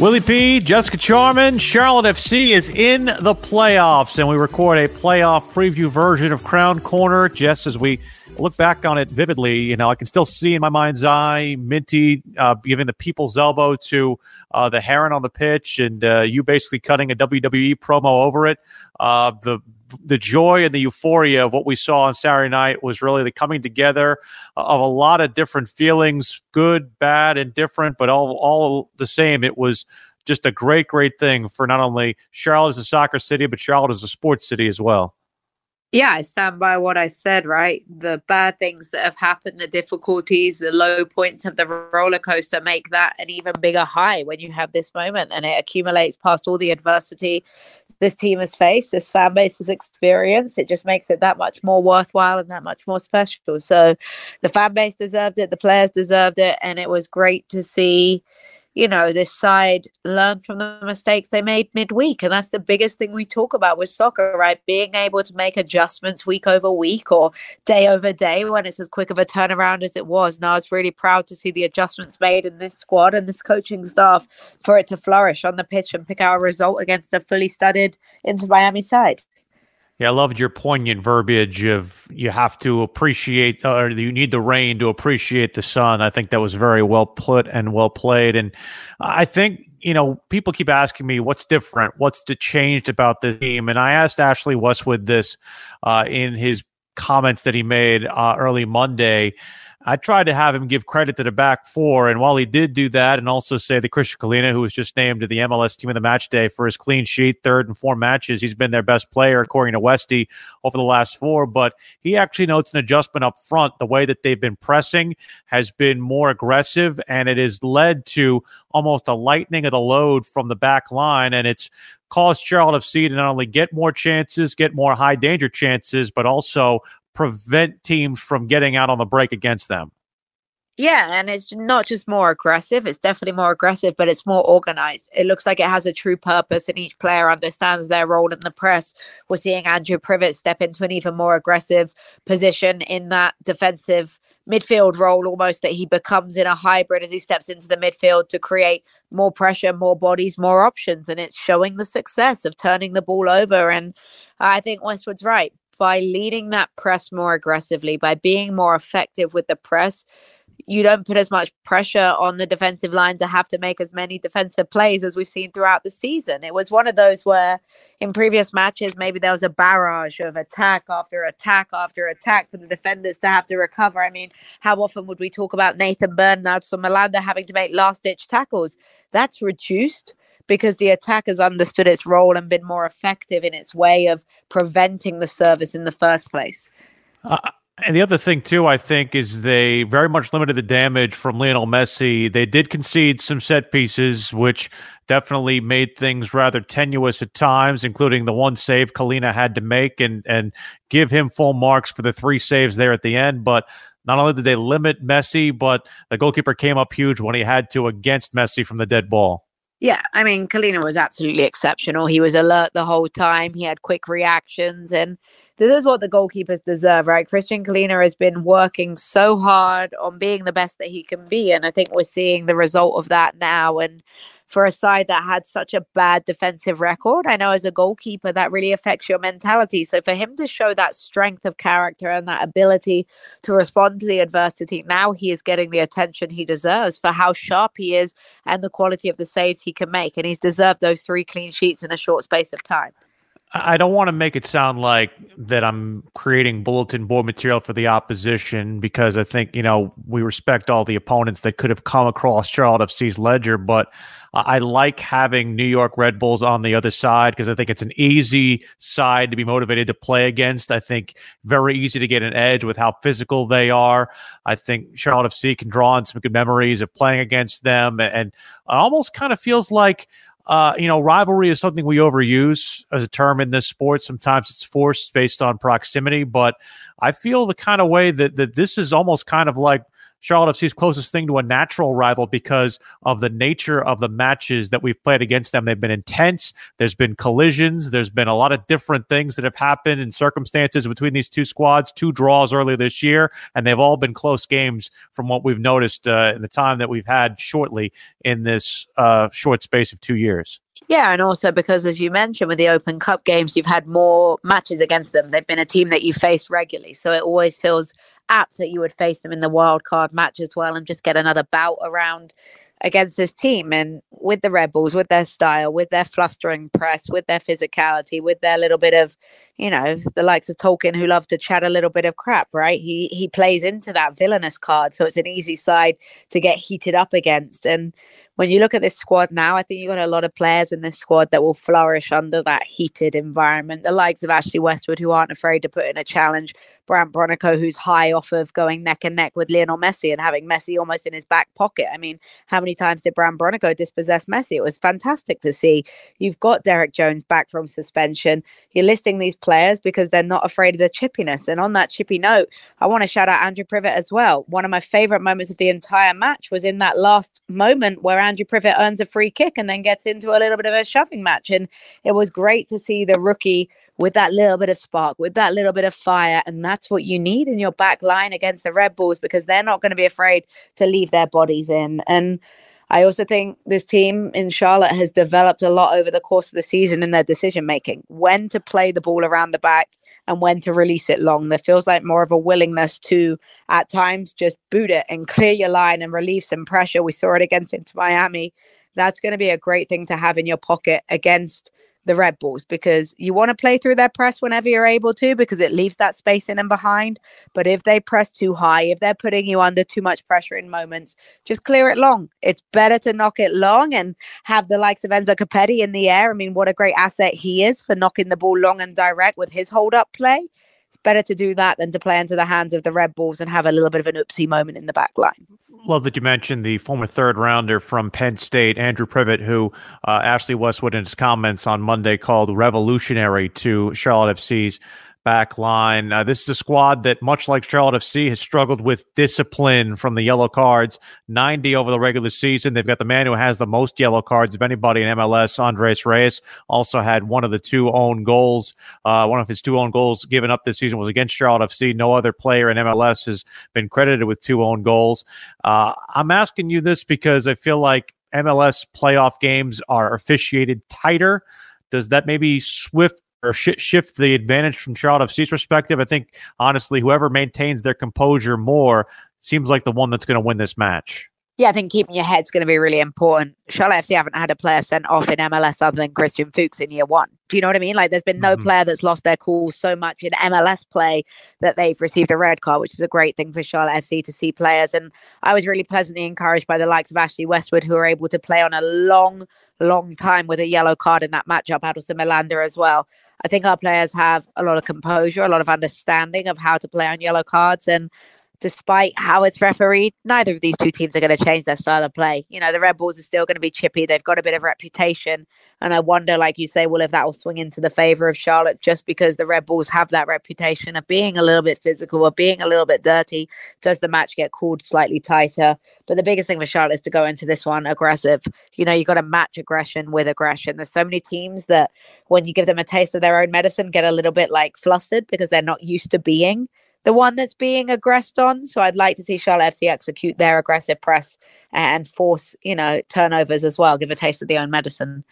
Willie P, Jessica Charman, Charlotte FC is in the playoffs, and we record a playoff preview version of Crown Corner just as we look back on it vividly. You know, I can still see in my mind's eye Minty uh, giving the people's elbow to uh, the Heron on the pitch, and uh, you basically cutting a WWE promo over it. Uh, the the joy and the euphoria of what we saw on Saturday night was really the coming together of a lot of different feelings, good, bad, and different, but all all the same. It was just a great, great thing for not only Charlotte as a soccer city, but Charlotte as a sports city as well. Yeah, I stand by what I said, right? The bad things that have happened, the difficulties, the low points of the roller coaster make that an even bigger high when you have this moment and it accumulates past all the adversity this team has faced, this fan base has experienced. It just makes it that much more worthwhile and that much more special. So the fan base deserved it, the players deserved it, and it was great to see you know, this side learn from the mistakes they made midweek. And that's the biggest thing we talk about with soccer, right? Being able to make adjustments week over week or day over day when it's as quick of a turnaround as it was. And I was really proud to see the adjustments made in this squad and this coaching staff for it to flourish on the pitch and pick out a result against a fully studded Inter Miami side. Yeah, I loved your poignant verbiage of you have to appreciate or you need the rain to appreciate the sun. I think that was very well put and well played. And I think, you know, people keep asking me what's different, what's changed about the team. And I asked Ashley Westwood this uh, in his comments that he made uh, early Monday. I tried to have him give credit to the back four, and while he did do that, and also say that Kristijan Kahlina, who was just named to the MLS Team of the Match Day for his clean sheet, third and four matches, he's been their best player according to Westy over the last four. But he actually notes an adjustment up front. The way that they've been pressing has been more aggressive, and it has led to almost a lightening of the load from the back line, and it's caused Charlotte FC to not only get more chances, get more high danger chances, but also prevent teams from getting out on the break against them. Yeah, and it's not just more aggressive, it's definitely more aggressive, but it's more organized. It looks like it has a true purpose, and each player understands their role in the press. We're seeing Andrew Privett step into an even more aggressive position in that defensive midfield role, almost that he becomes in a hybrid as he steps into the midfield to create more pressure, more bodies, more options. And it's showing the success of turning the ball over. And I think Westwood's right by leading that press more aggressively, by being more effective with the press, you don't put as much pressure on the defensive line to have to make as many defensive plays as we've seen throughout the season. It was one of those where in previous matches, maybe there was a barrage of attack after attack after attack for the defenders to have to recover. I mean, how often would we talk about Nathan Byrne and Adilson Malanda having to make last ditch tackles? That's reduced because the attack has understood its role and been more effective in its way of preventing the service in the first place. Uh, and the other thing too, I think, is they very much limited the damage from Lionel Messi. They did concede some set pieces, which definitely made things rather tenuous at times, including the one save Kahlina had to make and and give him full marks for the three saves there at the end. But not only did they limit Messi, but the goalkeeper came up huge when he had to against Messi from the dead ball. Yeah, I mean, Kahlina was absolutely exceptional. He was alert the whole time. He had quick reactions, and this is what the goalkeepers deserve, right? Kristijan Kahlina has been working so hard on being the best that he can be, and I think we're seeing the result of that now. And for a side that had such a bad defensive record. I know as a goalkeeper, that really affects your mentality. So for him to show that strength of character and that ability to respond to the adversity, now he is getting the attention he deserves for how sharp he is and the quality of the saves he can make. And he's deserved those three clean sheets in a short space of time. I don't want to make it sound like that I'm creating bulletin board material for the opposition because I think, you know, we respect all the opponents that could have come across Charlotte FC's ledger, but I like having New York Red Bulls on the other side because I think it's an easy side to be motivated to play against. I think very easy to get an edge with how physical they are. I think Charlotte FC can draw on some good memories of playing against them and, it almost kind of feels like uh, you know, rivalry is something we overuse as a term in this sport. Sometimes it's forced based on proximity, but I feel the kind of way that that this is almost kind of like Charlotte FC's closest thing to a natural rival because of the nature of the matches that we've played against them. They've been intense. There's been collisions. There's been a lot of different things that have happened in circumstances between these two squads, two draws earlier this year, and they've all been close games from what we've noticed uh, in the time that we've had shortly in this uh, short space of two years. Yeah, and also because, as you mentioned, with the Open Cup games, you've had more matches against them. They've been a team that you faced regularly. So it always feels apt that you would face them in the wild card match as well and just get another bout around against this team. And with the Red Bulls, with their style, with their flustering press, with their physicality, with their little bit of, you know, the likes of Tolkin who love to chat a little bit of crap, right? He he plays into that villainous card. So it's an easy side to get heated up against. And when you look at this squad now, I think you've got a lot of players in this squad that will flourish under that heated environment. The likes of Ashley Westwood, who aren't afraid to put in a challenge, Brandt Bronico, who's high off of going neck and neck with Lionel Messi and having Messi almost in his back pocket. I mean, how many times did Brandt Bronico dispossess Messi? It was fantastic to see. You've got Derek Jones back from suspension. You're listing these players because they're not afraid of the chippiness. And on that chippy note, I want to shout out Andrew Privett as well. One of my favorite moments of the entire match was in that last moment where Andrew Privett earns a free kick and then gets into a little bit of a shoving match. And it was great to see the rookie with that little bit of spark, with that little bit of fire. And that's what you need in your back line against the Red Bulls because they're not going to be afraid to leave their bodies in. And I also think this team in Charlotte has developed a lot over the course of the season in their decision making, when to play the ball around the back and when to release it long. There feels like more of a willingness to, at times, just boot it and clear your line and relieve some pressure. We saw it against Inter Miami. That's going to be a great thing to have in your pocket against the Red Bulls because you want to play through their press whenever you're able to because it leaves that space in and behind. But if they press too high, if they're putting you under too much pressure in moments, just clear it long. It's better to knock it long and have the likes of Enzo Copetti in the air. I mean, what a great asset he is for knocking the ball long and direct with his hold up play. It's better to do that than to play into the hands of the Red Bulls and have a little bit of an oopsie moment in the back line. Love that you mentioned the former third rounder from Penn State, Andrew Privett, who uh, Ashley Westwood in his comments on Monday called revolutionary to Charlotte FC's back line. Uh, this is a squad that, much like Charlotte FC, has struggled with discipline from the yellow cards. 90 over the regular season. They've got the man who has the most yellow cards of anybody in MLS, Andres Reyes, also had one of the two own goals. Uh, one of his two own goals given up this season was against Charlotte FC. No other player in MLS has been credited with two own goals. Uh, I'm asking you this because I feel like MLS playoff games are officiated tighter. Does that maybe swift or sh- shift the advantage from Charlotte FC's perspective. I think honestly, whoever maintains their composure more seems like the one that's going to win this match. Yeah, I think keeping your head's going to be really important. Charlotte FC haven't had a player sent off in MLS other than Christian Fuchs in year one. Do you know what I mean? Like, there's been no mm-hmm. player that's lost their cool so much in MLS play that they've received a red card, which is a great thing for Charlotte FC to see players. And I was really pleasantly encouraged by the likes of Ashley Westwood, who are able to play on a long, long time with a yellow card in that matchup. Adilson Malanda as well. I think our players have a lot of composure, a lot of understanding of how to play on yellow cards. And despite how it's refereed, neither of these two teams are going to change their style of play. You know, the Red Bulls are still going to be chippy. They've got a bit of reputation. And I wonder, like you say, well, if that will swing into the favor of Charlotte just because the Red Bulls have that reputation of being a little bit physical or being a little bit dirty, does the match get called slightly tighter? But the biggest thing for Charlotte is to go into this one aggressive. You know, you've got to match aggression with aggression. There's so many teams that when you give them a taste of their own medicine, get a little bit like flustered because they're not used to being the one that's being aggressed on. So I'd like to see Charlotte FC execute their aggressive press and force, you know, turnovers as well, give a taste of their own medicine.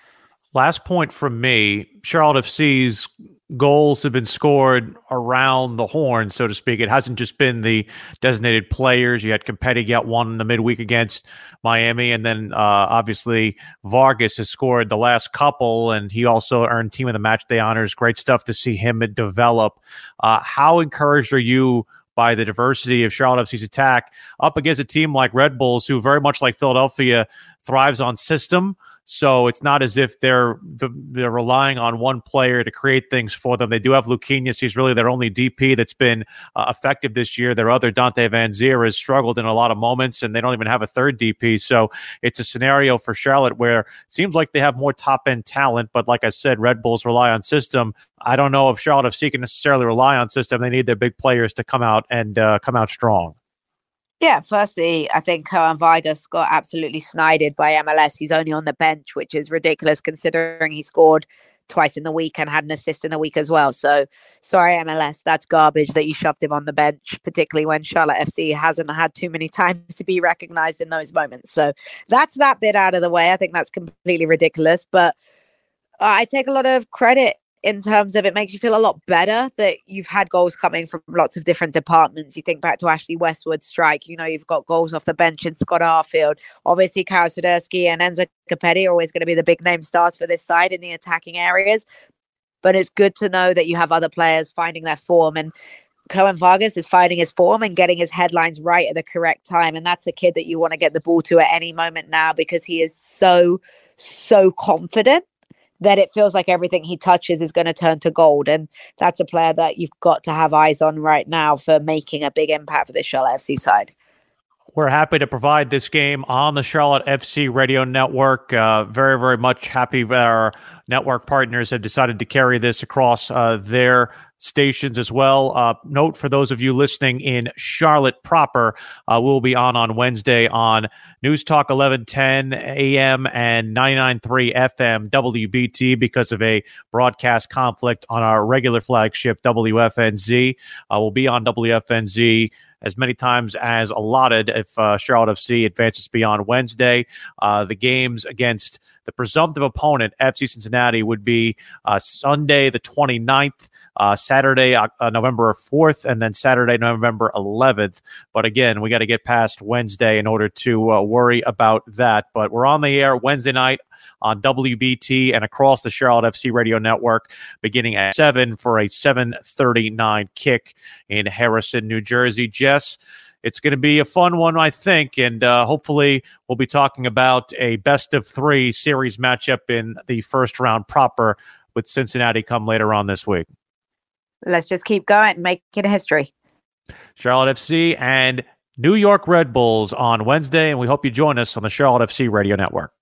Last point from me Charlotte FC's goals have been scored around the horn, so to speak. It hasn't just been the designated players. You had Copetti get one in the midweek against Miami, and then uh, obviously Vargas has scored the last couple, and he also earned Team of the Match Day honors. Great stuff to see him develop. Uh, how encouraged are you? By the diversity of Charlotte FC's attack up against a team like Red Bulls, who very much like Philadelphia thrives on system So it's not as if they're they're relying on one player to create things for them. They do have Luquinhas. He's really their only DP that's been uh, effective this year. Their other Dante Vanzeir has struggled in a lot of moments, and they don't even have a third DP. So it's a scenario for Charlotte where it seems like they have more top end talent, but like I said, Red Bulls rely on system. I don't know if Charlotte FC can necessarily rely on system. They need their big players to come out and uh, come out strong. Yeah, firstly, I think Kerwin Vargas got absolutely snided by MLS. He's only on the bench, which is ridiculous considering he scored twice in the week and had an assist in the week as well. So sorry, MLS, that's garbage that you shoved him on the bench, particularly when Charlotte FC hasn't had too many times to be recognized in those moments. So that's that bit out of the way. I think that's completely ridiculous. But I take a lot of credit in terms of it makes you feel a lot better that you've had goals coming from lots of different departments. You think back to Ashley Westwood's strike, you know, you've got goals off the bench in Scott Arfield. Obviously, Karol Swiderski and Enzo Copetti are always going to be the big name stars for this side in the attacking areas. But it's good to know that you have other players finding their form. And Kerwin Vargas is finding his form and getting his headlines right at the correct time. And that's a kid that you want to get the ball to at any moment now because he is so, so confident that it feels like everything he touches is going to turn to gold. And that's a player that you've got to have eyes on right now for making a big impact for the Charlotte FC side. We're happy to provide this game on the Charlotte FC radio network. Uh, very, very much happy that our network partners have decided to carry this across uh, their stations as well. Uh, note for those of you listening in Charlotte proper, uh, we'll be on on Wednesday on News Talk 1110 AM and 99.3 FM WBT because of a broadcast conflict on our regular flagship WFNZ. Uh, we'll be on WFNZ as many times as allotted if uh, Charlotte FC advances beyond Wednesday. Uh, the games against the presumptive opponent, FC Cincinnati, would be uh, Sunday, the 29th, uh, Saturday, uh, November 4th, and then Saturday, November 11th. But again, we got to get past Wednesday in order to uh, worry about that. But we're on the air Wednesday night on WBT and across the Charlotte FC radio network beginning at 7 for a 739 kick in Harrison, New Jersey. Jess, it's going to be a fun one, I think. And uh, hopefully, we'll be talking about a best of three series matchup in the first round proper with Cincinnati come later on this week. Let's just keep going and make it a history. Charlotte FC and New York Red Bulls on Wednesday. And we hope you join us on the Charlotte FC Radio Network.